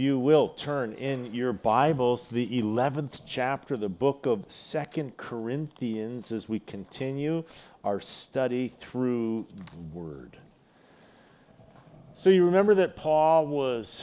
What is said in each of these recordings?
you will turn in your Bibles, the 11th chapter, the book of Second Corinthians, as we continue our study through the Word. So you remember that Paul was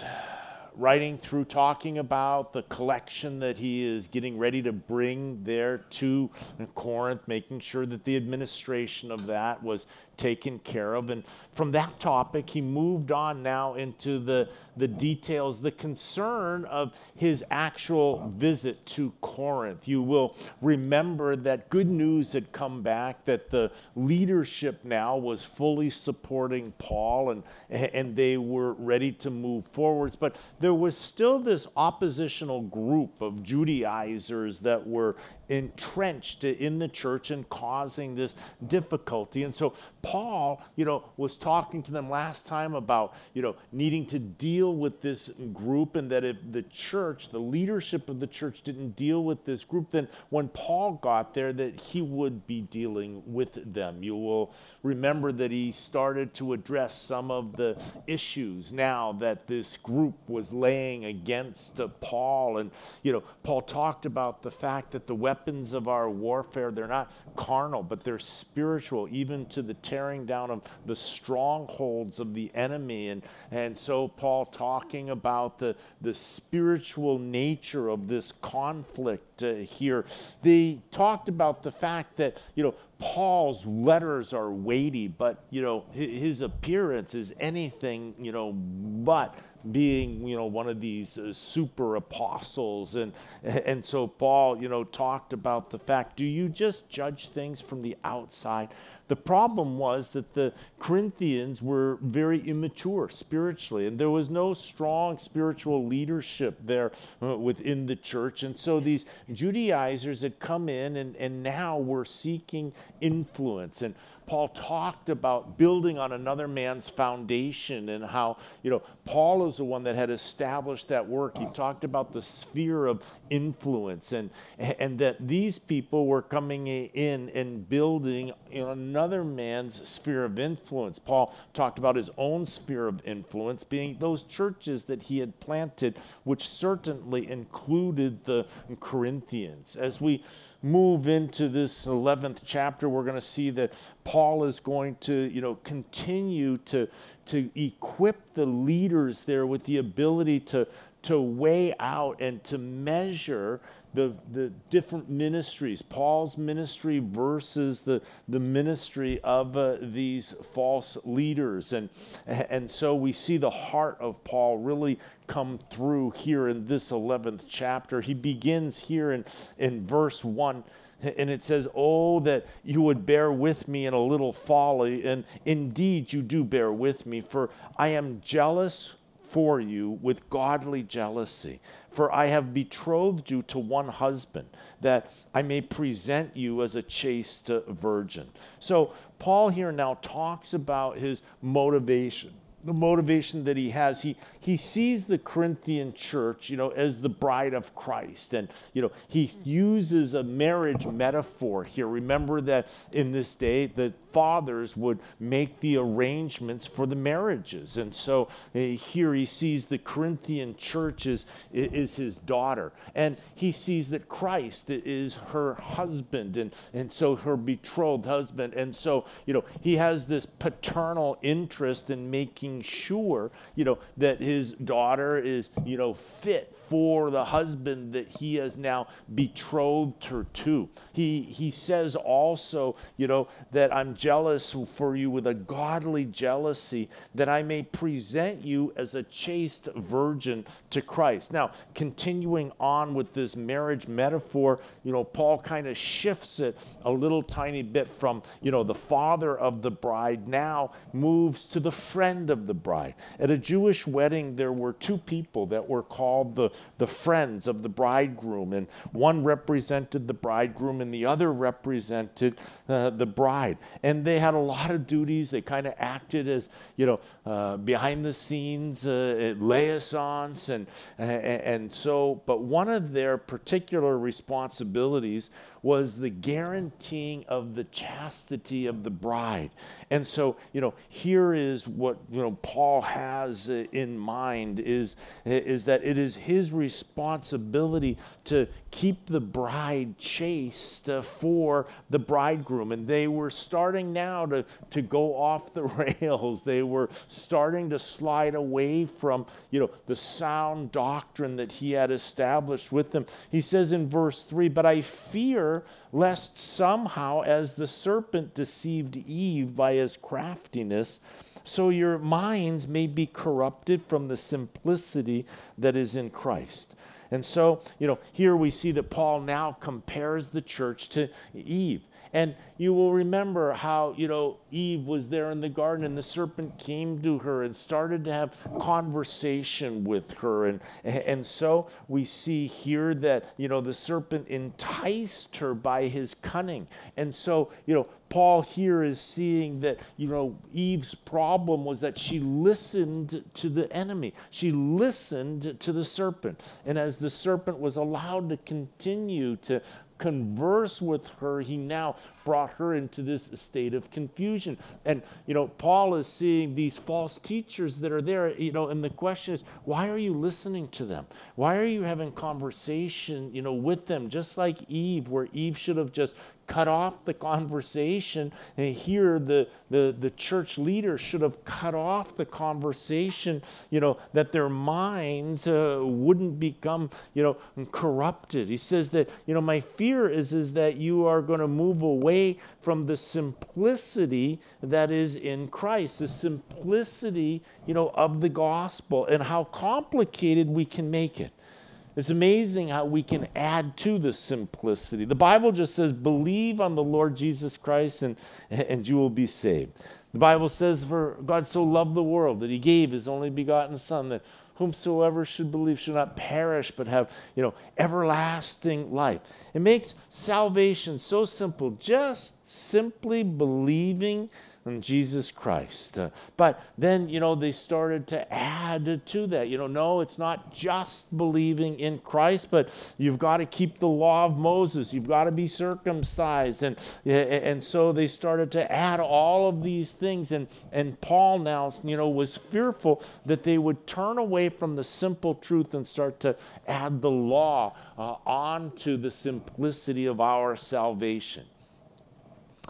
writing through talking about the collection that he is getting ready to bring there to Corinth, making sure that the administration of that was taken care of. And from that topic, he moved on now into the, the details, the concern of his actual visit to Corinth. You will remember that good news had come back, that the leadership now was fully supporting Paul and, and they were ready to move forwards. But there was still this oppositional group of Judaizers that were entrenched in the church and causing this difficulty. And so Paul, you know, was talking to them last time about, you know, needing to deal with this group and that if the church, the leadership of the church didn't deal with this group, then when Paul got there that he would be dealing with them. You will remember that he started to address some of the issues now that this group was laying against uh, Paul and you know, Paul talked about the fact that the weapons of our warfare, they're not carnal, but they're spiritual, even to the tearing down of the strongholds of the enemy. And, and so, Paul talking about the, the spiritual nature of this conflict uh, here, they talked about the fact that, you know, Paul's letters are weighty, but you know his appearance is anything you know but being you know one of these uh, super apostles and and so Paul you know talked about the fact do you just judge things from the outside the problem was that the Corinthians were very immature spiritually, and there was no strong spiritual leadership there uh, within the church. And so these Judaizers had come in and, and now were seeking influence. And Paul talked about building on another man's foundation and how, you know, Paul is the one that had established that work. He talked about the sphere of influence and, and that these people were coming in and building in another man's sphere of influence. Paul talked about his own sphere of influence being those churches that he had planted, which certainly included the Corinthians. As we move into this 11th chapter, we're going to see that Paul is going to, you know, continue to, to equip the leaders there with the ability to, to weigh out and to measure the, the different ministries, Paul's ministry versus the, the ministry of uh, these false leaders. And, and so we see the heart of Paul really come through here in this 11th chapter. He begins here in, in verse 1 and it says, Oh, that you would bear with me in a little folly. And indeed, you do bear with me, for I am jealous for you with godly jealousy. For I have betrothed you to one husband, that I may present you as a chaste virgin. So, Paul here now talks about his motivation the motivation that he has. He, he sees the Corinthian church, you know, as the bride of Christ. And, you know, he uses a marriage metaphor here. Remember that in this day, the fathers would make the arrangements for the marriages. And so uh, here he sees the Corinthian church is, is his daughter. And he sees that Christ is her husband. And, and so her betrothed husband. And so, you know, he has this paternal interest in making sure, you know, that his daughter is, you know, fit for the husband that he has now betrothed her to. He, he says also, you know, that I'm jealous for you with a godly jealousy, that I may present you as a chaste virgin to Christ. Now, continuing on with this marriage metaphor, you know, Paul kind of shifts it a little tiny bit from, you know, the father of the bride now moves to the friend of the bride. At a Jewish wedding, there were two people that were called the the friends of the bridegroom, and one represented the bridegroom and the other represented uh, the bride. And they had a lot of duties. They kind of acted as, you know, uh, behind the scenes uh, liaisons. And, and so, but one of their particular responsibilities was the guaranteeing of the chastity of the bride. And so, you know, here is what, you know, Paul has uh, in mind is, is that it is his responsibility to keep the bride chaste uh, for the bridegroom. And they were starting now to, to go off the rails. They were starting to slide away from, you know, the sound doctrine that he had established with them. He says in verse 3, But I fear lest somehow, as the serpent deceived Eve by his craftiness, so your minds may be corrupted from the simplicity that is in Christ. And so, you know, here we see that Paul now compares the church to Eve. And you will remember how, you know, Eve was there in the garden and the serpent came to her and started to have conversation with her. And, and so we see here that, you know, the serpent enticed her by his cunning. And so, you know, Paul here is seeing that, you know, Eve's problem was that she listened to the enemy. She listened to the serpent. And as the serpent was allowed to continue to converse with her, he now brought her into this state of confusion. And, you know, Paul is seeing these false teachers that are there, you know, and the question is, why are you listening to them? Why are you having conversation, you know, with them? Just like Eve, where Eve should have just cut off the conversation. And here, the, the, the church leaders should have cut off the conversation, you know, that their minds uh, wouldn't become, you know, corrupted. He says that, you know, my fear is, is that you are going to move away from the simplicity that is in Christ, the simplicity, you know, of the gospel and how complicated we can make it. It's amazing how we can add to the simplicity. The Bible just says, believe on the Lord Jesus Christ and, and you will be saved. The Bible says, For God so loved the world that he gave his only begotten Son, that whomsoever should believe should not perish but have you know everlasting life it makes salvation so simple just simply believing in Jesus Christ. Uh, but then, you know, they started to add to that. You know, no, it's not just believing in Christ, but you've got to keep the law of Moses. You've got to be circumcised. And, and so they started to add all of these things. And, and Paul now, you know, was fearful that they would turn away from the simple truth and start to add the law uh, onto the simplicity of our salvation.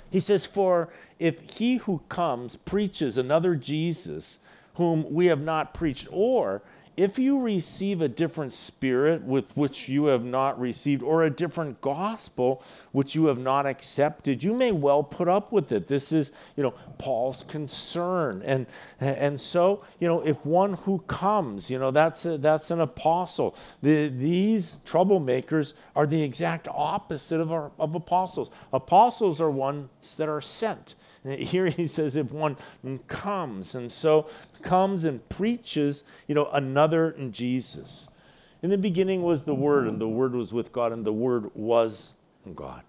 He says, For if he who comes preaches another Jesus whom we have not preached, or if you receive a different spirit with which you have not received, or a different gospel which you have not accepted, you may well put up with it. This is, you know, Paul's concern. And and so, you know, if one who comes, you know, that's a, that's an apostle. The, these troublemakers are the exact opposite of, our, of apostles. Apostles are ones that are sent. Here he says, if one comes, and so comes and preaches, you know, another Jesus. In the beginning was the Word, and the Word was with God, and the Word was God.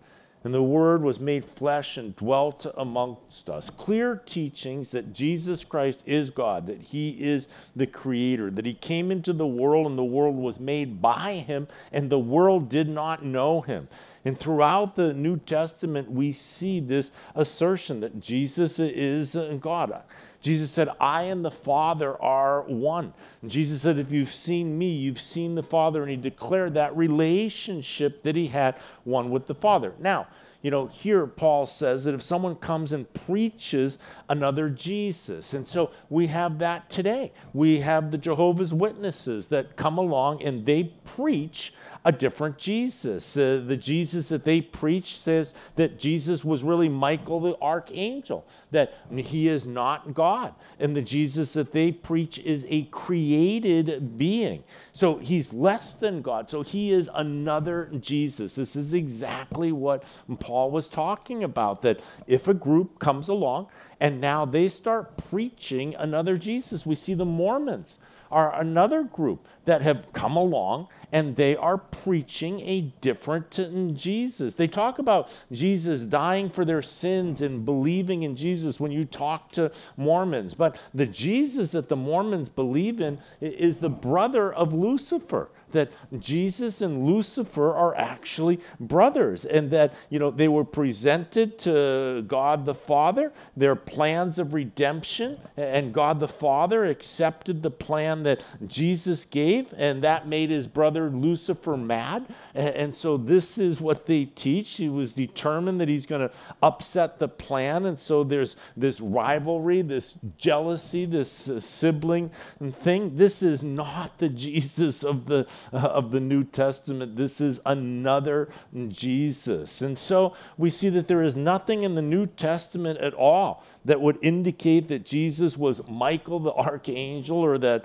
And the Word was made flesh and dwelt amongst us. Clear teachings that Jesus Christ is God, that He is the Creator, that He came into the world and the world was made by Him, and the world did not know Him. And throughout the New Testament, we see this assertion that Jesus is uh, God. Jesus said, I and the Father are one. And Jesus said, If you've seen me, you've seen the Father. And he declared that relationship that he had one with the Father. Now, you know, here Paul says that if someone comes and preaches another Jesus, and so we have that today. We have the Jehovah's Witnesses that come along and they preach a different Jesus. Uh, the Jesus that they preach says that Jesus was really Michael the archangel, that he is not God. And the Jesus that they preach is a created being. So he's less than God. So he is another Jesus. This is exactly what Paul was talking about that if a group comes along and now they start preaching another Jesus, we see the Mormons are another group that have come along and they are preaching a different Jesus. They talk about Jesus dying for their sins and believing in Jesus when you talk to Mormons, but the Jesus that the Mormons believe in is the brother of Lucifer. That Jesus and Lucifer are actually brothers and that, you know, they were presented to God the Father, their plans of redemption, and God the Father accepted the plan that Jesus gave, and that made his brother Lucifer mad. And so this is what they teach. He was determined that he's going to upset the plan. And so there's this rivalry, this jealousy, this uh, sibling thing. This is not the Jesus of the, of the New Testament. This is another Jesus. And so we see that there is nothing in the New Testament at all that would indicate that Jesus was Michael the archangel or that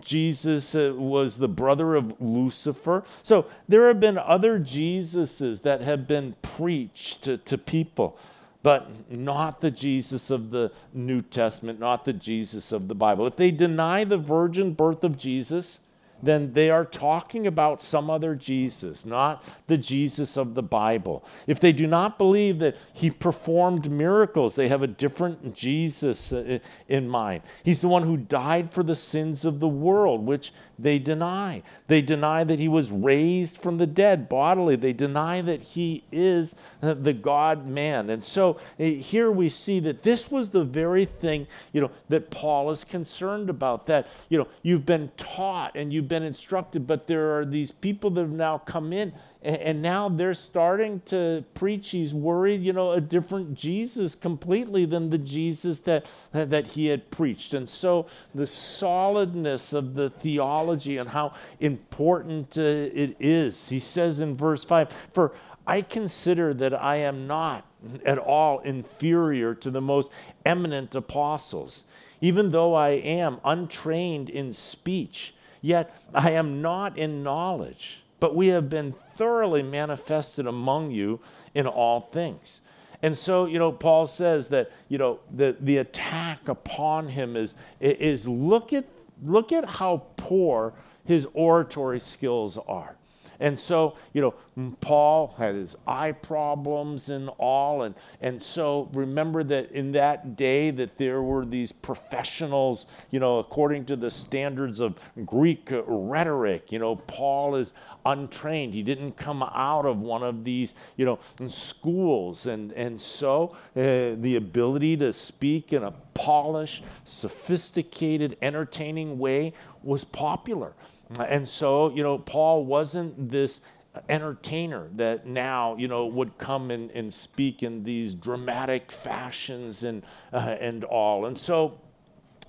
Jesus uh, was the brother of Lucifer. So there have been other Jesuses that have been preached to, to people but not the Jesus of the New Testament, not the Jesus of the Bible. If they deny the virgin birth of Jesus, then they are talking about some other Jesus, not the Jesus of the Bible. If they do not believe that he performed miracles, they have a different Jesus uh, in mind. He's the one who died for the sins of the world, which they deny. They deny that he was raised from the dead bodily. They deny that he is the God man. And so uh, here we see that this was the very thing, you know, that Paul is concerned about that, you know, you've been taught and you've been instructed, but there are these people that have now come in and, now they're starting to preach. He's worried, you know, a different Jesus completely than the Jesus that, that he had preached. And so the solidness of the theology and how important uh, it is. He says in verse 5 For I consider that I am not at all inferior to the most eminent apostles, even though I am untrained in speech, yet I am not in knowledge. But we have been thoroughly manifested among you in all things. And so, you know, Paul says that, you know, the, the attack upon him is, is look at, look at how poor his oratory skills are. And so, you know, Paul had his eye problems and all. And, and so remember that in that day that there were these professionals, you know, according to the standards of Greek rhetoric, you know, Paul is untrained. He didn't come out of one of these, you know, schools. And, and so uh, the ability to speak in a polished, sophisticated, entertaining way was popular. And so, you know, Paul wasn't this entertainer that now, you know, would come and, and speak in these dramatic fashions and, uh, and all. And so,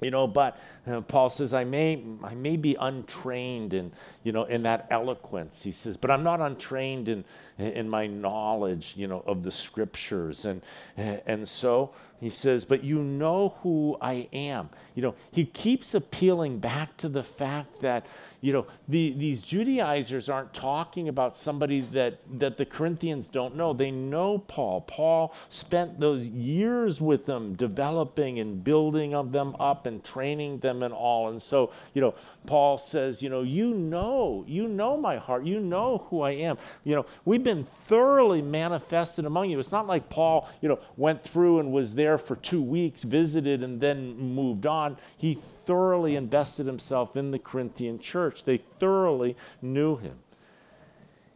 you know, but uh, Paul says, I may, I may be untrained in, you know, in that eloquence. He says, but I'm not untrained in, in my knowledge, you know, of the scriptures. And, and so he says, but you know who I am. You know, he keeps appealing back to the fact that, you know, the, these Judaizers aren't talking about somebody that, that the Corinthians don't know. They know Paul. Paul spent those years with them, developing and building of them up and training them and all. And so, you know, Paul says, you know, you know, you know my heart. You know who I am. You know, we've been thoroughly manifested among you. It's not like Paul, you know, went through and was there for two weeks, visited, and then moved on. He thoroughly invested himself in the Corinthian church. They thoroughly knew him.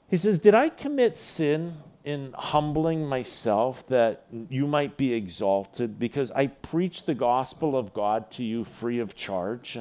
He says, Did I commit sin in humbling myself that you might be exalted? Because I preach the gospel of God to you free of charge.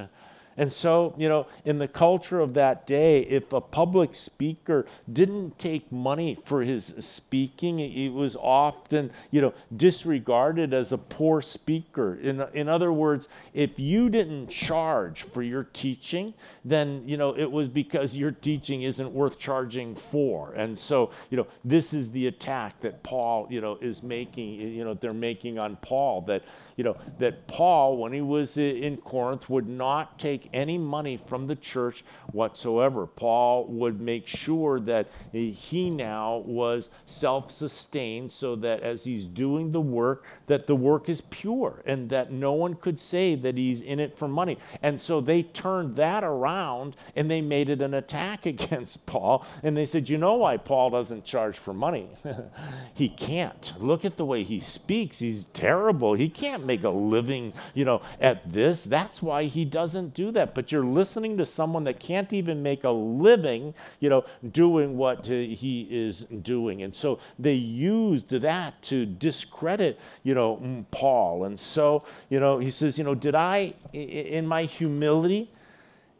And so, you know, in the culture of that day, if a public speaker didn't take money for his speaking, it was often, you know, disregarded as a poor speaker. In, in other words, if you didn't charge for your teaching, then, you know, it was because your teaching isn't worth charging for. And so, you know, this is the attack that Paul, you know, is making, you know, they're making on Paul that, you know, that Paul, when he was in Corinth, would not take any money from the church whatsoever. Paul would make sure that he now was self-sustained so that as he's doing the work, that the work is pure and that no one could say that he's in it for money. And so they turned that around and they made it an attack against Paul. And they said, you know why Paul doesn't charge for money? he can't. Look at the way he speaks. He's terrible. He can't make a living, you know, at this. That's why he doesn't do that, but you're listening to someone that can't even make a living, you know, doing what he is doing. And so they used that to discredit, you know, mm, Paul. And so, you know, he says, you know, did I, in my humility,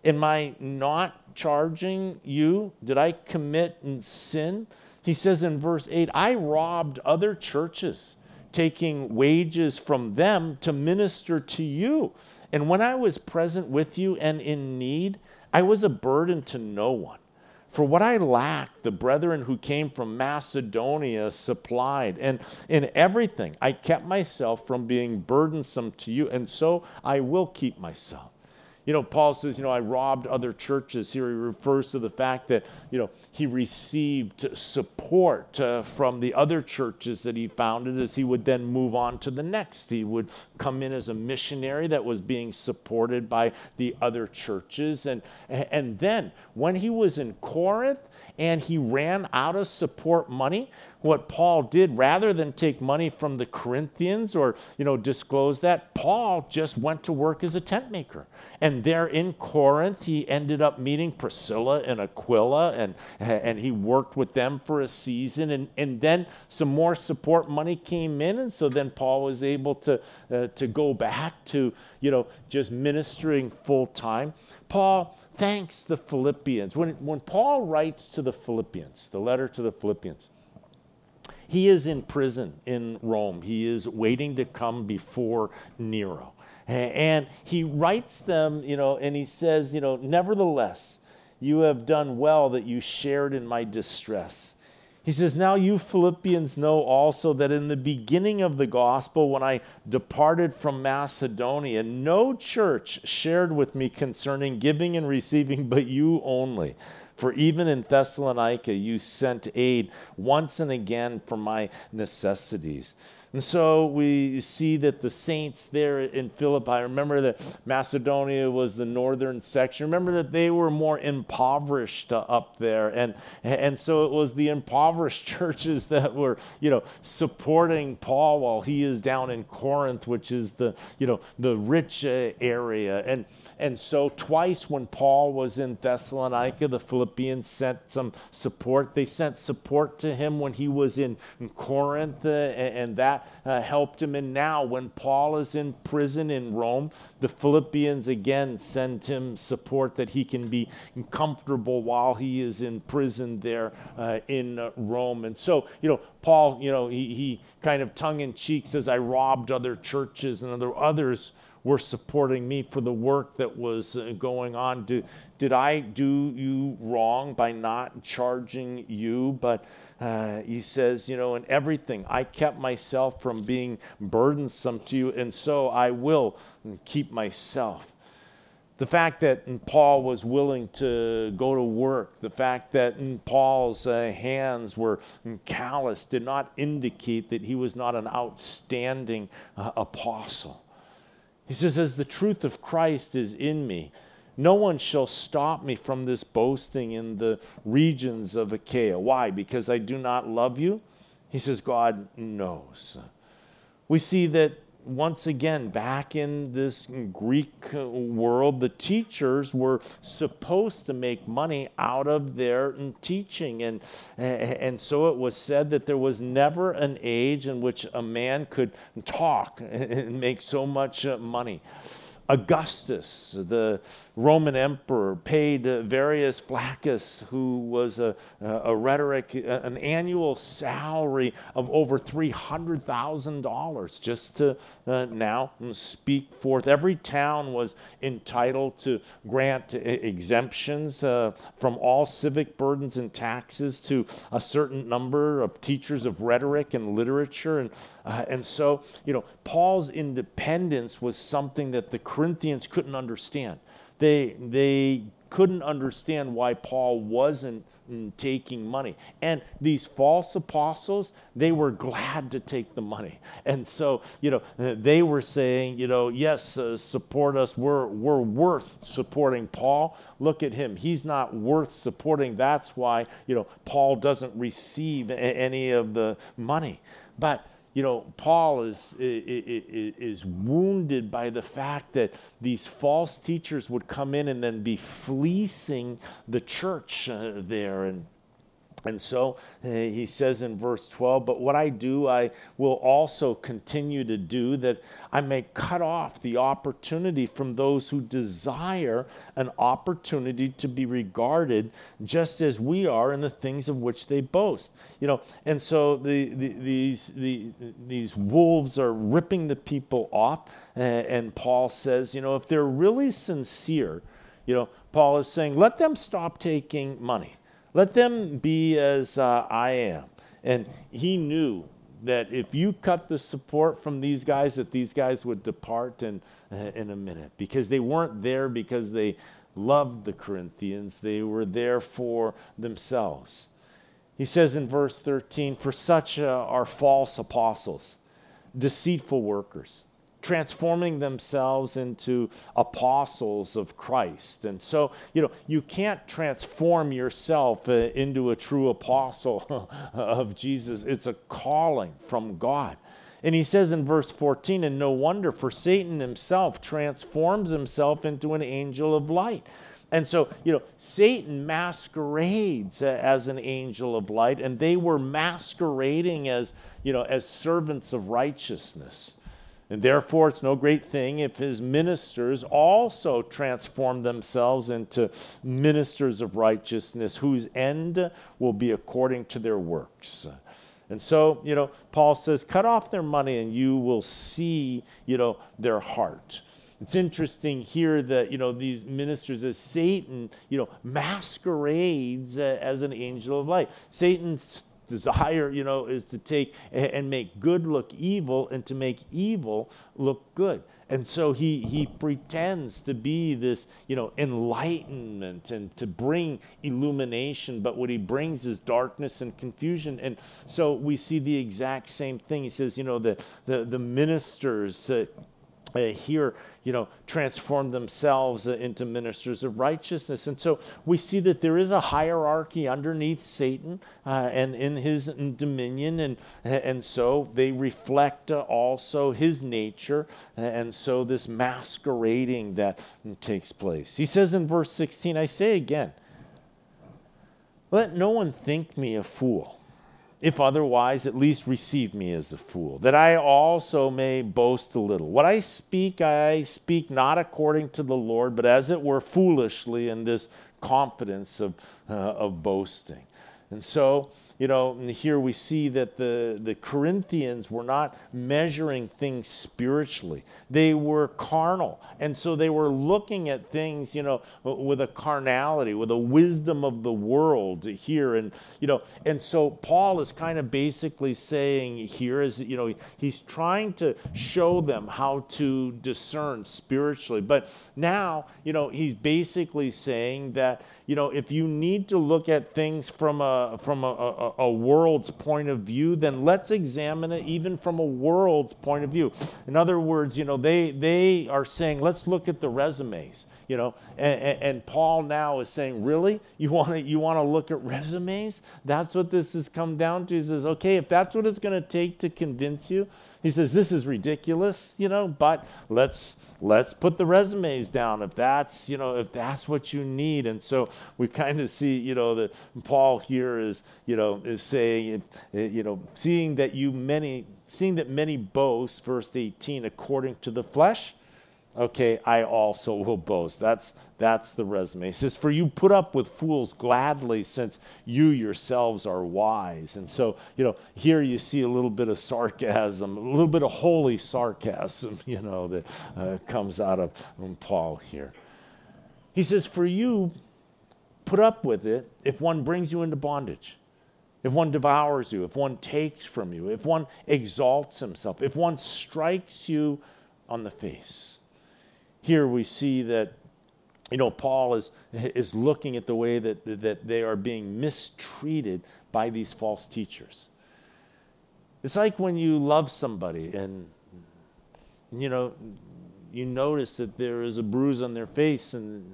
am I not charging you? Did I commit sin? He says in verse 8, I robbed other churches taking wages from them to minister to you. And when I was present with you and in need, I was a burden to no one. For what I lacked, the brethren who came from Macedonia supplied. And in everything, I kept myself from being burdensome to you, and so I will keep myself. You know, Paul says, you know, I robbed other churches. Here he refers to the fact that, you know, he received support uh, from the other churches that he founded as he would then move on to the next. He would come in as a missionary that was being supported by the other churches. And, and then when he was in Corinth and he ran out of support money, what Paul did rather than take money from the Corinthians or you know disclose that Paul just went to work as a tent maker. And there in Corinth he ended up meeting Priscilla and Aquila and and he worked with them for a season. And and then some more support money came in and so then Paul was able to uh, to go back to you know just ministering full time Paul thanks the Philippians. When when Paul writes to the Philippians the letter to the Philippians he is in prison in Rome. He is waiting to come before Nero. And he writes them, you know, and he says, you know, nevertheless, you have done well that you shared in my distress. He says, Now you Philippians know also that in the beginning of the gospel, when I departed from Macedonia, no church shared with me concerning giving and receiving, but you only. For even in Thessalonica, you sent aid once and again for my necessities. And so we see that the saints there in Philippi, remember that Macedonia was the northern section. Remember that they were more impoverished up there. And, and so it was the impoverished churches that were, you know, supporting Paul while he is down in Corinth, which is the, you know, the rich area. And, and so twice when Paul was in Thessalonica, the Philippians sent some support. They sent support to him when he was in, in Corinth, uh, and, and that uh, helped him. And now, when Paul is in prison in Rome, the Philippians again send him support that he can be comfortable while he is in prison there uh, in uh, Rome. And so, you know, Paul, you know, he, he kind of tongue in cheek says, I robbed other churches and other others were supporting me for the work that was uh, going on. Do, did I do you wrong by not charging you? But uh, he says, you know, in everything, I kept myself from being burdensome to you, and so I will keep myself. The fact that Paul was willing to go to work, the fact that Paul's uh, hands were calloused, did not indicate that he was not an outstanding uh, apostle. He says, As the truth of Christ is in me, no one shall stop me from this boasting in the regions of Achaia. Why? Because I do not love you? He says, God knows. We see that once again, back in this Greek world, the teachers were supposed to make money out of their teaching. And, and so it was said that there was never an age in which a man could talk and make so much money. Augustus, the Roman emperor, paid Verrius Flaccus, who was a, a rhetoric, an annual salary of over $300,000 just to uh, now speak forth. Every town was entitled to grant exemptions uh, from all civic burdens and taxes to a certain number of teachers of rhetoric and literature. And, uh, and so, you know, Paul's independence was something that the Corinthians couldn't understand. They, they couldn't understand why Paul wasn't taking money. And these false apostles, they were glad to take the money. And so, you know, they were saying, you know, yes, uh, support us. We're, we're worth supporting Paul. Look at him. He's not worth supporting. That's why, you know, Paul doesn't receive a- any of the money. But you know, Paul is, is, is wounded by the fact that these false teachers would come in and then be fleecing the church uh, there. And and so uh, he says in verse 12, But what I do, I will also continue to do, that I may cut off the opportunity from those who desire an opportunity to be regarded just as we are in the things of which they boast. You know, and so the, the, these, the, these wolves are ripping the people off. Uh, and Paul says, you know, if they're really sincere, you know, Paul is saying, let them stop taking money let them be as uh, I am. And he knew that if you cut the support from these guys, that these guys would depart in, uh, in a minute because they weren't there because they loved the Corinthians, they were there for themselves. He says in verse 13, For such uh, are false apostles, deceitful workers transforming themselves into apostles of Christ. And so, you know, you can't transform yourself uh, into a true apostle of Jesus. It's a calling from God. And he says in verse 14, and no wonder, for Satan himself transforms himself into an angel of light. And so, you know, Satan masquerades uh, as an angel of light, and they were masquerading as, you know, as servants of righteousness. And therefore, it's no great thing if his ministers also transform themselves into ministers of righteousness, whose end will be according to their works. And so, you know, Paul says, cut off their money and you will see, you know, their heart. It's interesting here that, you know, these ministers as Satan, you know, masquerades uh, as an angel of light. Satan's desire, you know, is to take and make good look evil and to make evil look good. And so he, he pretends to be this, you know, enlightenment and to bring illumination, but what he brings is darkness and confusion. And so we see the exact same thing. He says, you know, the, the, the ministers, uh, uh, here, you know, transform themselves uh, into ministers of righteousness. And so we see that there is a hierarchy underneath Satan uh, and in his dominion. And, and so they reflect uh, also his nature. And so this masquerading that takes place. He says in verse 16, I say again, let no one think me a fool if otherwise, at least receive me as a fool, that I also may boast a little. What I speak, I speak not according to the Lord, but as it were foolishly in this confidence of, uh, of boasting. And so, you know, here we see that the, the Corinthians were not measuring things spiritually. They were carnal. And so they were looking at things, you know, with a carnality, with a wisdom of the world here. And, you know, and so Paul is kind of basically saying here is, you know, he's trying to show them how to discern spiritually. But now, you know, he's basically saying that, you know, if you need to look at things from a, from a, a a, world's point of view, then let's examine it even from a world's point of view. In other words, you know, they, they are saying, let's look at the resumes, you know, and, and Paul now is saying, really? You want to you want to look at resumes? That's what this has come down to. He says, okay, if that's what it's going to take to convince you, he says, this is ridiculous, you know, but let's let's put the resumes down if that's you know if that's what you need. And so we kind of see you know that paul here is you know is saying eh, you know seeing that you many seeing that many boast verse 18 according to the flesh okay, I also will boast. That's, that's the resume. He says, For you put up with fools gladly, since you yourselves are wise. And so, you know, here you see a little bit of sarcasm, a little bit of holy sarcasm, you know, that uh, comes out of um, Paul here. He says, For you put up with it if one brings you into bondage. If one devours you, if one takes from you, if one exalts himself, if one strikes you on the face here we see that you know paul is is looking at the way that that they are being mistreated by these false teachers it's like when you love somebody and you know you notice that there is a bruise on their face and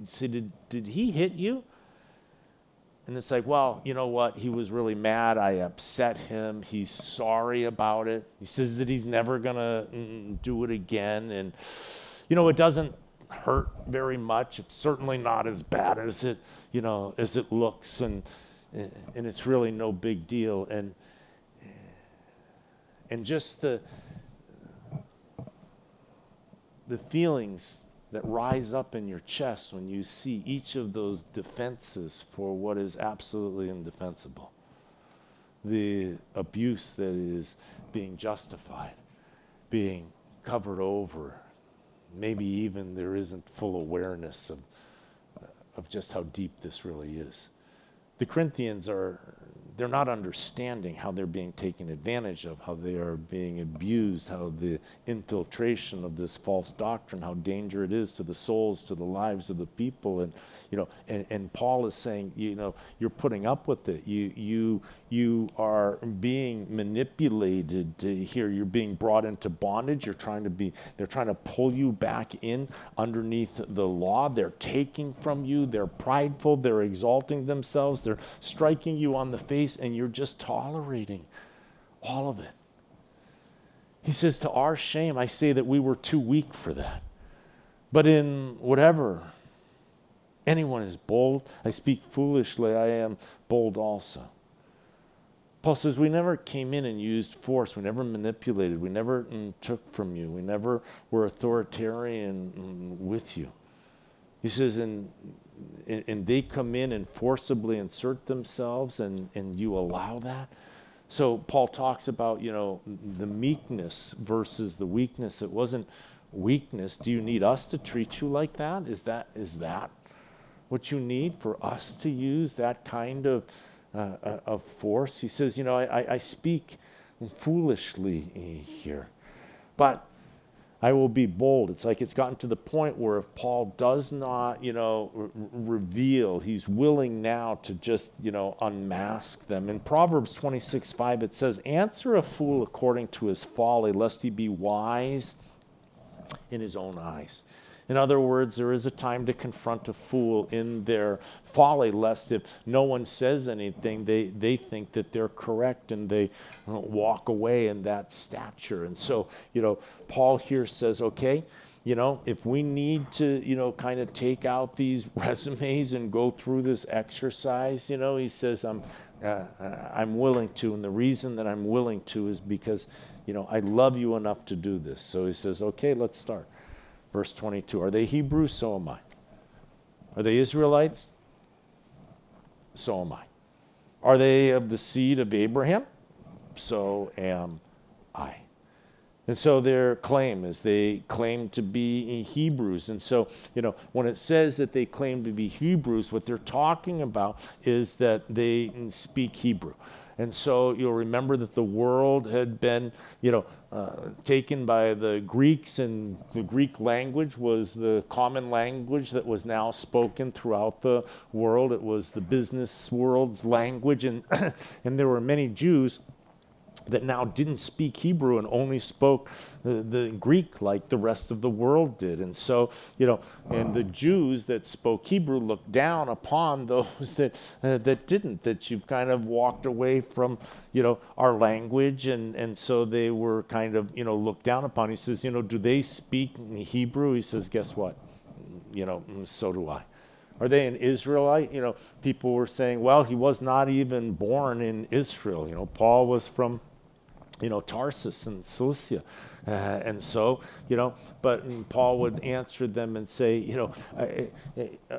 you say did, did he hit you and it's like, well, you know what? He was really mad. I upset him. He's sorry about it. He says that he's never going to mm, do it again. And, you know, it doesn't hurt very much. It's certainly not as bad as it, you know, as it looks. And, and it's really no big deal. And, and just the, the feelings that rise up in your chest when you see each of those defenses for what is absolutely indefensible. The abuse that is being justified, being covered over. Maybe even there isn't full awareness of, of just how deep this really is. The Corinthians are they're not understanding how they're being taken advantage of, how they are being abused, how the infiltration of this false doctrine, how danger it is to the souls, to the lives of the people. And, you know, and, and Paul is saying, you know, you're putting up with it. You, you, you are being manipulated here. You're being brought into bondage. You're trying to be, they're trying to pull you back in underneath the law. They're taking from you. They're prideful. They're exalting themselves. They're striking you on the face, and you're just tolerating all of it. He says, To our shame, I say that we were too weak for that. But in whatever anyone is bold, I speak foolishly, I am bold also. Paul says, We never came in and used force. We never manipulated. We never mm, took from you. We never were authoritarian mm, with you. He says, and, and they come in and forcibly insert themselves, and, and you allow that. So Paul talks about, you know, the meekness versus the weakness. It wasn't weakness. Do you need us to treat you like that? Is that is that what you need for us to use that kind of uh, uh, of force. He says, You know, I, I speak foolishly here, but I will be bold. It's like it's gotten to the point where if Paul does not, you know, r- reveal, he's willing now to just, you know, unmask them. In Proverbs 26 5, it says, Answer a fool according to his folly, lest he be wise in his own eyes. In other words, there is a time to confront a fool in their folly, lest if no one says anything, they, they think that they're correct and they walk away in that stature. And so, you know, Paul here says, okay, you know, if we need to, you know, kind of take out these resumes and go through this exercise, you know, he says, I'm, uh, uh, I'm willing to. And the reason that I'm willing to is because, you know, I love you enough to do this. So he says, okay, let's start. Verse 22 Are they Hebrews? So am I. Are they Israelites? So am I. Are they of the seed of Abraham? So am I. And so their claim is they claim to be Hebrews. And so, you know, when it says that they claim to be Hebrews, what they're talking about is that they speak Hebrew. And so you'll remember that the world had been, you know, uh, taken by the Greeks, and the Greek language was the common language that was now spoken throughout the world. It was the business world's language, and, and there were many Jews that now didn't speak Hebrew and only spoke the, the, Greek like the rest of the world did. And so, you know, and the Jews that spoke Hebrew looked down upon those that, uh, that didn't, that you've kind of walked away from, you know, our language. And, and so they were kind of, you know, looked down upon. He says, you know, do they speak Hebrew? He says, guess what? You know, mm, so do I. Are they an Israelite? You know, people were saying, well, he was not even born in Israel. You know, Paul was from you know, Tarsus and Cilicia. Uh, and so, you know, but Paul would answer them and say, you know,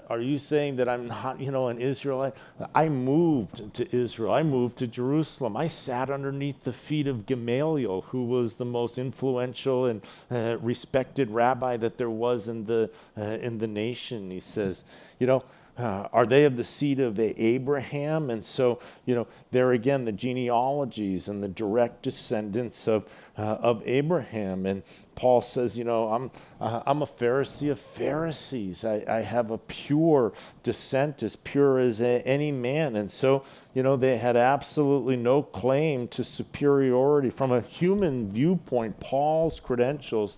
are you saying that I'm not, you know, an Israelite? I moved to Israel. I moved to Jerusalem. I sat underneath the feet of Gamaliel, who was the most influential and uh, respected rabbi that there was in the uh, in the nation. He says, you know, uh, are they of the seed of Abraham? And so, you know, there again, the genealogies and the direct descendants of, uh, of Abraham. And Paul says, you know, I'm, uh, I'm a Pharisee of Pharisees. I, I have a pure descent, as pure as a, any man. And so, you know, they had absolutely no claim to superiority. From a human viewpoint, Paul's credentials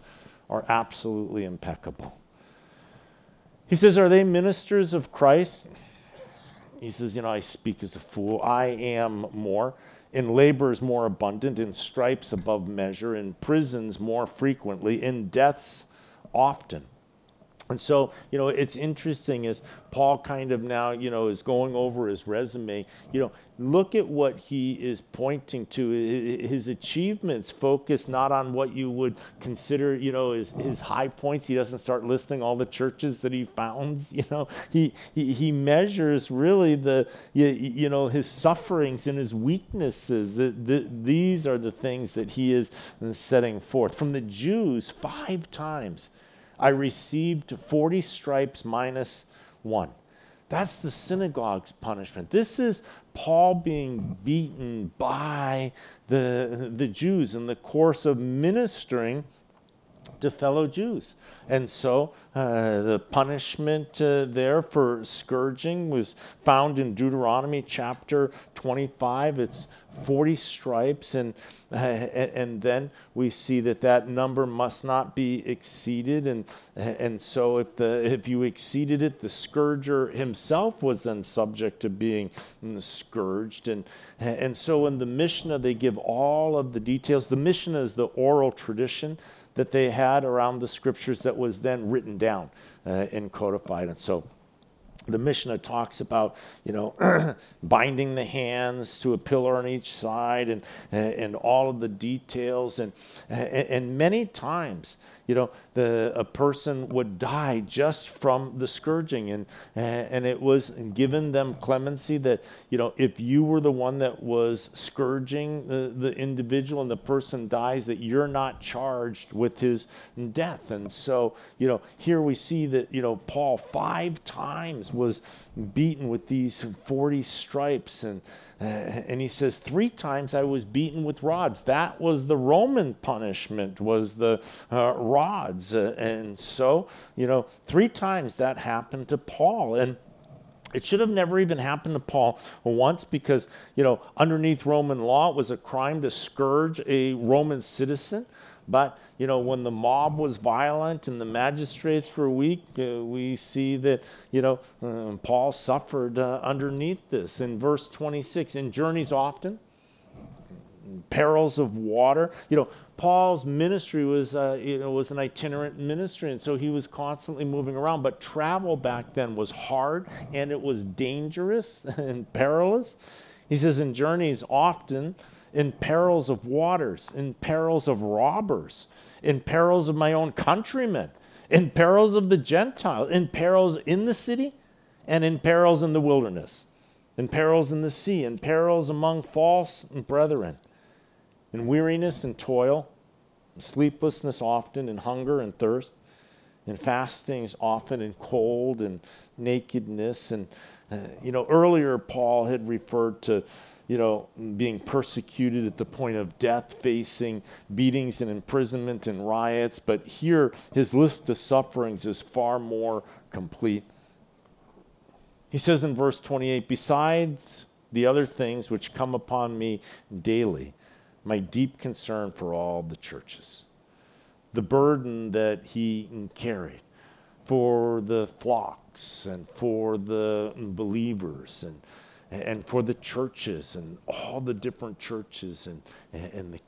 are absolutely impeccable. He says, Are they ministers of Christ? he says, You know, I speak as a fool. I am more. In labor is more abundant, in stripes above measure, in prisons more frequently, in deaths often. And so, you know, it's interesting as Paul kind of now, you know, is going over his resume. You know, look at what he is pointing to. His achievements focus not on what you would consider, you know, his, his high points. He doesn't start listing all the churches that he founds. You know, he, he, he measures really the, you, know, his sufferings and his weaknesses. The, the, these are the things that he is setting forth. From the Jews, five times I received 40 stripes minus one. That's the synagogue's punishment. This is Paul being beaten by the, the Jews in the course of ministering to fellow Jews. And so uh, the punishment uh, there for scourging was found in Deuteronomy chapter 25. It's 40 stripes. And, uh, and then we see that that number must not be exceeded. And, and so if, the, if you exceeded it, the scourger himself was then subject to being scourged. And, and so in the Mishnah, they give all of the details. The Mishnah is the oral tradition that they had around the scriptures that was then written down uh, and codified. And so the Mishnah talks about, you know, binding the hands to a pillar on each side and, and all of the details. And, and many times, you know, the, a person would die just from the scourging. And, and it was given them clemency that, you know, if you were the one that was scourging the, the individual and the person dies, that you're not charged with his death. And so, you know, here we see that, you know, Paul five times was beaten with these 40 stripes. And, and he says, Three times I was beaten with rods. That was the Roman punishment, was the uh, rods. Uh, and so, you know, three times that happened to Paul. And it should have never even happened to Paul once because, you know, underneath Roman law, it was a crime to scourge a Roman citizen. But, you know, when the mob was violent and the magistrates were weak, uh, we see that, you know, uh, Paul suffered uh, underneath this. In verse 26, in journeys often, perils of water. You know, Paul's ministry was, uh, you know, was an itinerant ministry, and so he was constantly moving around. But travel back then was hard and it was dangerous and perilous. He says, in journeys often, in perils of waters, in perils of robbers, in perils of my own countrymen, in perils of the Gentiles, in perils in the city, and in perils in the wilderness, in perils in the sea, in perils among false brethren, in weariness and toil, in sleeplessness often, in hunger and thirst, in fastings often, in cold and nakedness. And, uh, you know, earlier Paul had referred to you know, being persecuted at the point of death, facing beatings and imprisonment and riots. But here, his list of sufferings is far more complete. He says in verse 28 Besides the other things which come upon me daily, my deep concern for all the churches, the burden that he carried for the flocks and for the believers and and for the churches and all the different churches and, and the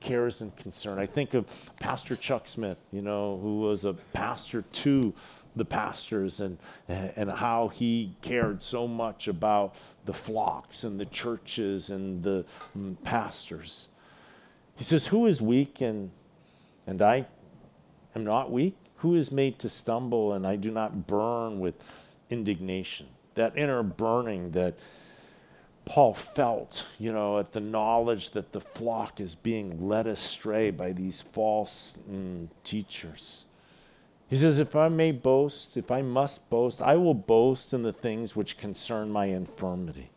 cares and concern. I think of Pastor Chuck Smith, you know, who was a pastor to the pastors and, and how he cared so much about the flocks and the churches and the mm, pastors. He says, Who is weak and, and I am not weak? Who is made to stumble and I do not burn with indignation? That inner burning that Paul felt, you know, at the knowledge that the flock is being led astray by these false mm, teachers. He says, If I may boast, if I must boast, I will boast in the things which concern my infirmity.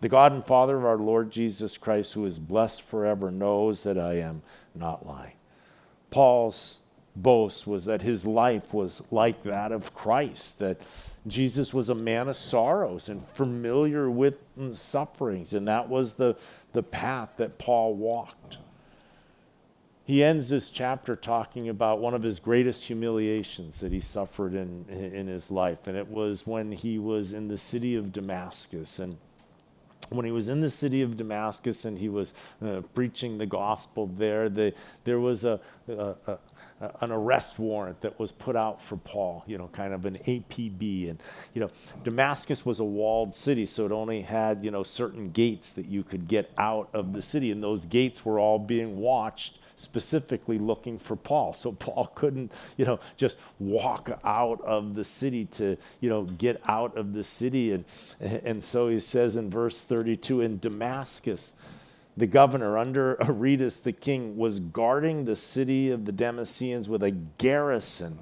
The God and Father of our Lord Jesus Christ, who is blessed forever, knows that I am not lying. Paul's boast was that his life was like that of Christ, that Jesus was a man of sorrows and familiar with sufferings, and that was the, the path that Paul walked. He ends this chapter talking about one of his greatest humiliations that he suffered in, in his life. And it was when he was in the city of Damascus. And when he was in the city of Damascus and he was uh, preaching the gospel there, the, there was a, a, a an arrest warrant that was put out for Paul, you know, kind of an APB. And, you know, Damascus was a walled city, so it only had, you know, certain gates that you could get out of the city. And those gates were all being watched specifically looking for Paul. So Paul couldn't, you know, just walk out of the city to, you know, get out of the city. And, and so he says in verse 32 in Damascus, the governor under Aretas the king was guarding the city of the Damascenes with a garrison,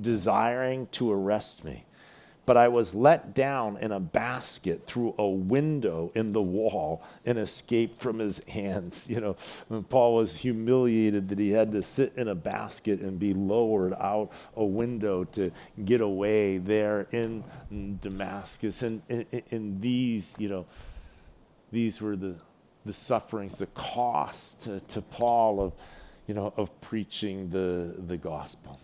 desiring to arrest me but I was let down in a basket through a window in the wall and escaped from his hands. You know, Paul was humiliated that he had to sit in a basket and be lowered out a window to get away there in Damascus. And in these, you know, these were the, the sufferings, the cost to, to Paul of, you know, of preaching the, the gospel.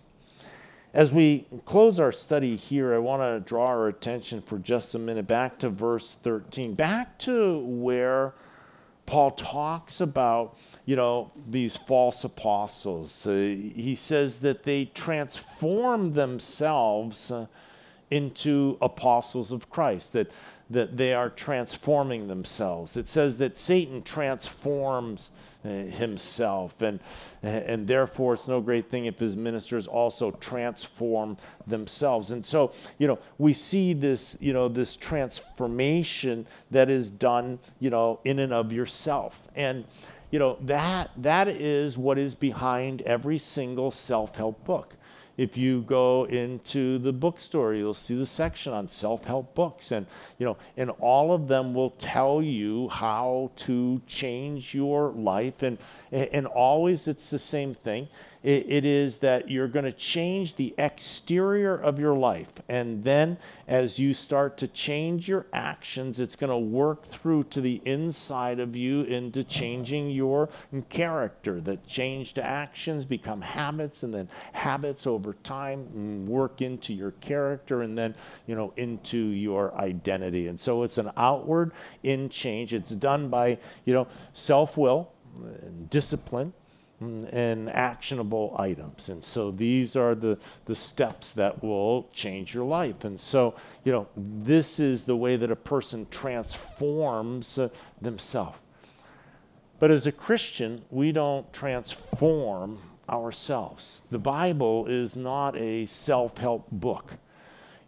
As we close our study here, I want to draw our attention for just a minute back to verse 13, back to where Paul talks about, you know, these false apostles. Uh, he says that they transform themselves uh, into apostles of Christ, that, that they are transforming themselves. It says that Satan transforms uh, himself. And, and therefore, it's no great thing if his ministers also transform themselves. And so, you know, we see this, you know, this transformation that is done, you know, in and of yourself. And, you know, that, that is what is behind every single self help book if you go into the bookstore you'll see the section on self-help books. And you know and all of them will tell you how to change your life. And and always it's the same thing it, it is that you're going to change the exterior of your life. And then as you start to change your actions, it's going to work through to the inside of you into changing your character. That changed actions become habits, and then habits over time work into your character and then, you know, into your identity. And so it's an outward in change. It's done by, you know, self will, and discipline and actionable items. And so these are the, the steps that will change your life. And so, you know, this is the way that a person transforms uh, themselves. But as a Christian, we don't transform ourselves. The Bible is not a self help book.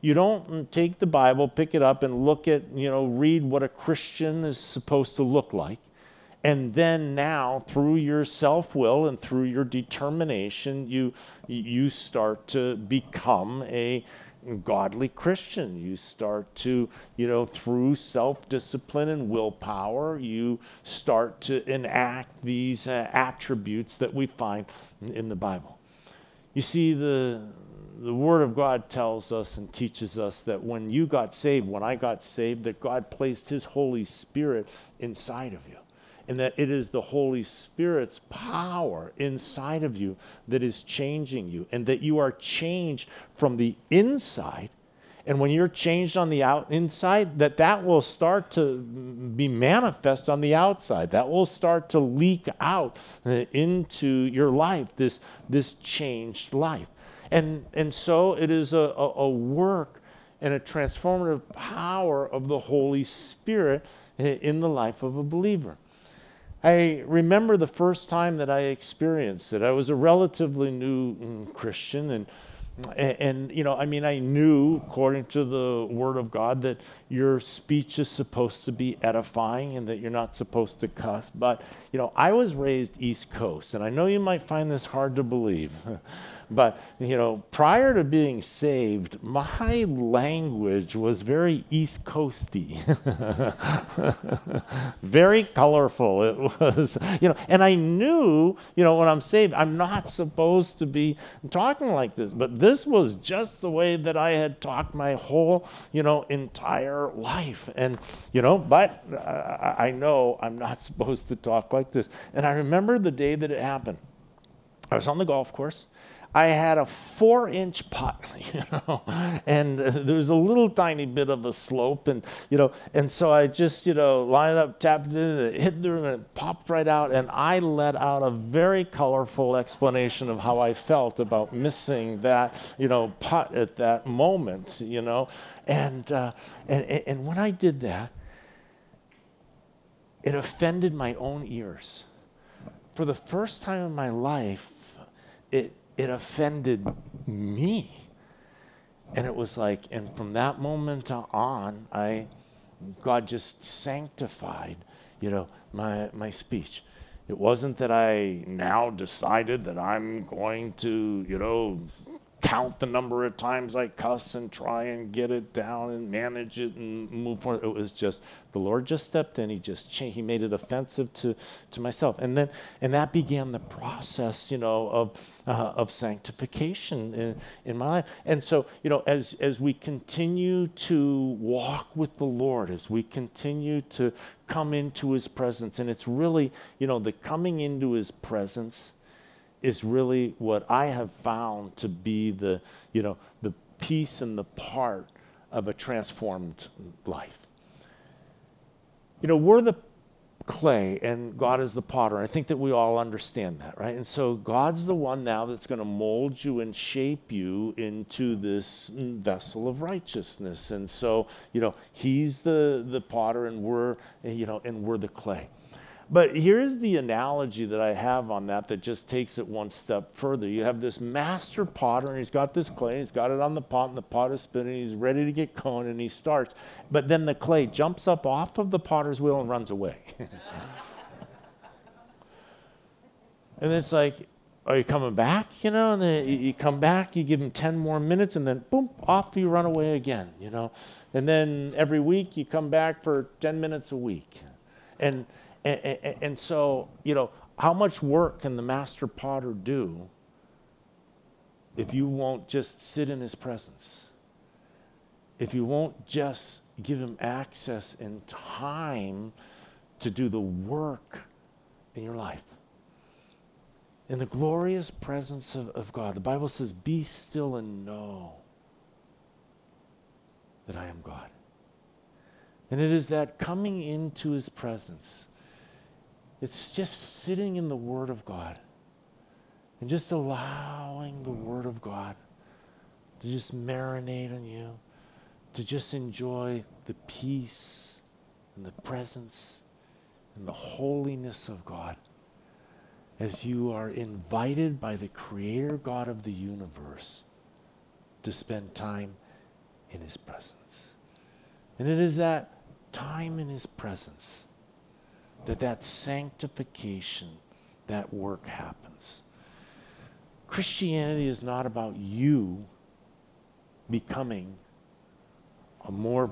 You don't take the Bible, pick it up, and look at, you know, read what a Christian is supposed to look like and then now through your self-will and through your determination you you start to become a godly christian. You start to you know through self-discipline and willpower you start to enact these uh, attributes that we find in the bible. You see the the word of god tells us and teaches us that when you got saved when i got saved that god placed his holy spirit inside of you and that it is the Holy Spirit's power inside of you that is changing you, and that you are changed from the inside. And when you're changed on the out inside, that that will start to be manifest on the outside. That will start to leak out uh, into your life. This this changed life, and and so it is a, a, a work and a transformative power of the Holy Spirit uh, in the life of a believer. I remember the first time that I experienced it. I was a relatively new mm, Christian, and, and, and, you know, I mean, I knew, according to the Word of God, that your speech is supposed to be edifying and that you're not supposed to cuss. But, you know, I was raised East Coast, and I know you might find this hard to believe. But, you know, prior to being saved, my language was very East Coasty, very colorful. It was, you know, and I knew, you know, when I'm saved, I'm not supposed to be talking like this. But this was just the way that I had talked my whole, you know, entire life. And, you know, but uh, I know I'm not supposed to talk like this. And I remember the day that it happened. I was on the golf course. I had a four inch putt, you know, and there was a little tiny bit of a slope, and you know, and so I just, you know, lined up, tapped it, hit there, and it popped right out, and I let out a very colorful explanation of how I felt about missing that, you know, putt at that moment, you know, and uh, and and when I did that, it offended my own ears. For the first time in my life, it it offended me. And it was like, and from that moment on, I, God just sanctified, you know, my, my speech. It wasn't that I now decided that I'm going to, you know, count the number of times I cuss and try and get it down and manage it and move forward. It was just the Lord just stepped in. He just changed. He made it offensive to, to myself, and then and that began the process, you know, of uh, of sanctification in, in my life. And so, you know, as as we continue to walk with the Lord, as we continue to come into His presence, and it's really, you know, the coming into His presence is really what I have found to be the, you know, the piece and the part of a transformed life. You know, we're the clay and God is the potter. I think that we all understand that, right? And so God's the one now that's going to mold you and shape you into this vessel of righteousness. And so, you know, he's the the potter and we're you know, and we're the clay. But here's the analogy that I have on that that just takes it one step further. You have this master potter, and he's got this clay, he's got it on the pot, and the pot is spinning, he's ready to get going, and he starts. But then the clay jumps up off of the potter's wheel and runs away. and it's like, are you coming back? You know, and then you come back, you give him 10 more minutes, and then boom, off you run away again, you know. And then every week you come back for 10 minutes a week. And and, and, and so, you know, how much work can the master potter do if you won't just sit in his presence? If you won't just give him access and time to do the work in your life. In the glorious presence of, of God, the Bible says, Be still and know that I am God. And it is that coming into his presence it's just sitting in the Word of God and just allowing the Word of God to just marinate on you, to just enjoy the peace and the presence and the holiness of God as you are invited by the Creator God of the universe to spend time in His presence. And it is that time in His presence that that sanctification, that work happens. Christianity is not about you becoming a more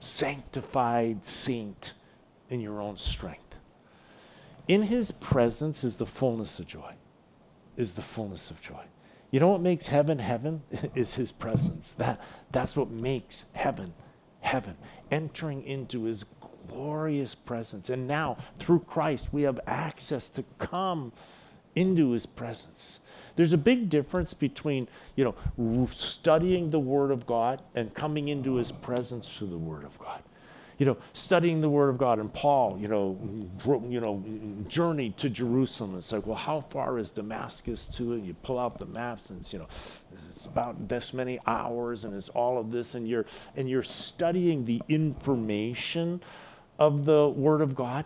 sanctified saint in your own strength. In his presence is the fullness of joy. Is the fullness of joy. You know what makes heaven heaven is his presence. That that's what makes heaven heaven. Entering into his glorious presence. And now, through Christ, we have access to come into his presence. There's a big difference between, you know, studying the Word of God and coming into his presence through the Word of God. You know, studying the Word of God, and Paul, you know, you know, journeyed to Jerusalem. It's like, well, how far is Damascus to it? You pull out the maps, and it's, you know, it's about this many hours, and it's all of this, and you're and you're studying the information of the Word of God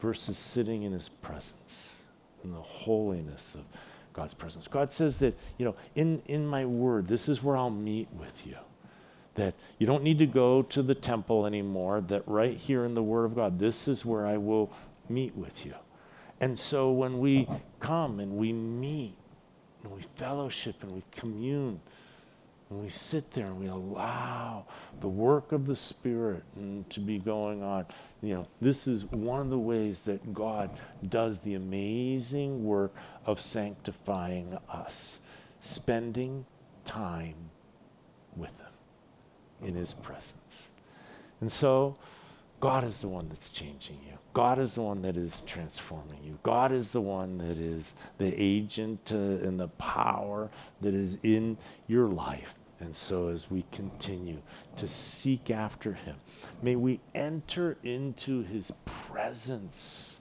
versus sitting in His presence, in the holiness of God's presence. God says that, you know, in, in my Word, this is where I'll meet with you. That you don't need to go to the temple anymore, that right here in the Word of God, this is where I will meet with you. And so when we come and we meet and we fellowship and we commune, when we sit there and we allow the work of the Spirit to be going on, you know, this is one of the ways that God does the amazing work of sanctifying us, spending time with Him in His presence. And so, God is the one that's changing you. God is the one that is transforming you. God is the one that is the agent uh, and the power that is in your life. And so, as we continue to seek after Him, may we enter into His presence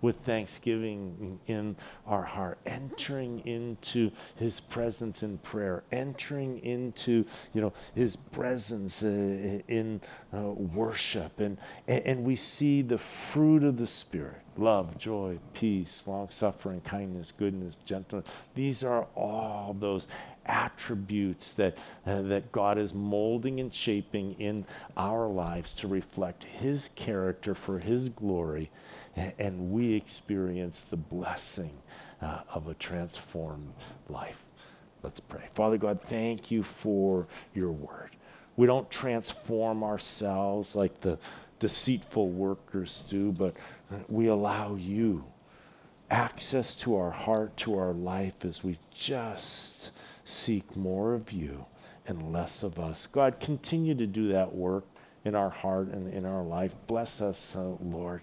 with thanksgiving in our heart, entering into his presence in prayer, entering into, you know, his presence uh, in uh, worship. And, and we see the fruit of the Spirit love, joy, peace, long suffering, kindness, goodness, gentleness. These are all those attributes that, uh, that God is molding and shaping in our lives to reflect His character for His glory and we experience the blessing uh, of a transformed life. Let's pray. Father God, thank you for your word. We don't transform ourselves like the deceitful workers do, but we allow you access to our heart, to our life as we just seek more of you and less of us. God, continue to do that work in our heart and in our life. Bless us, uh, Lord.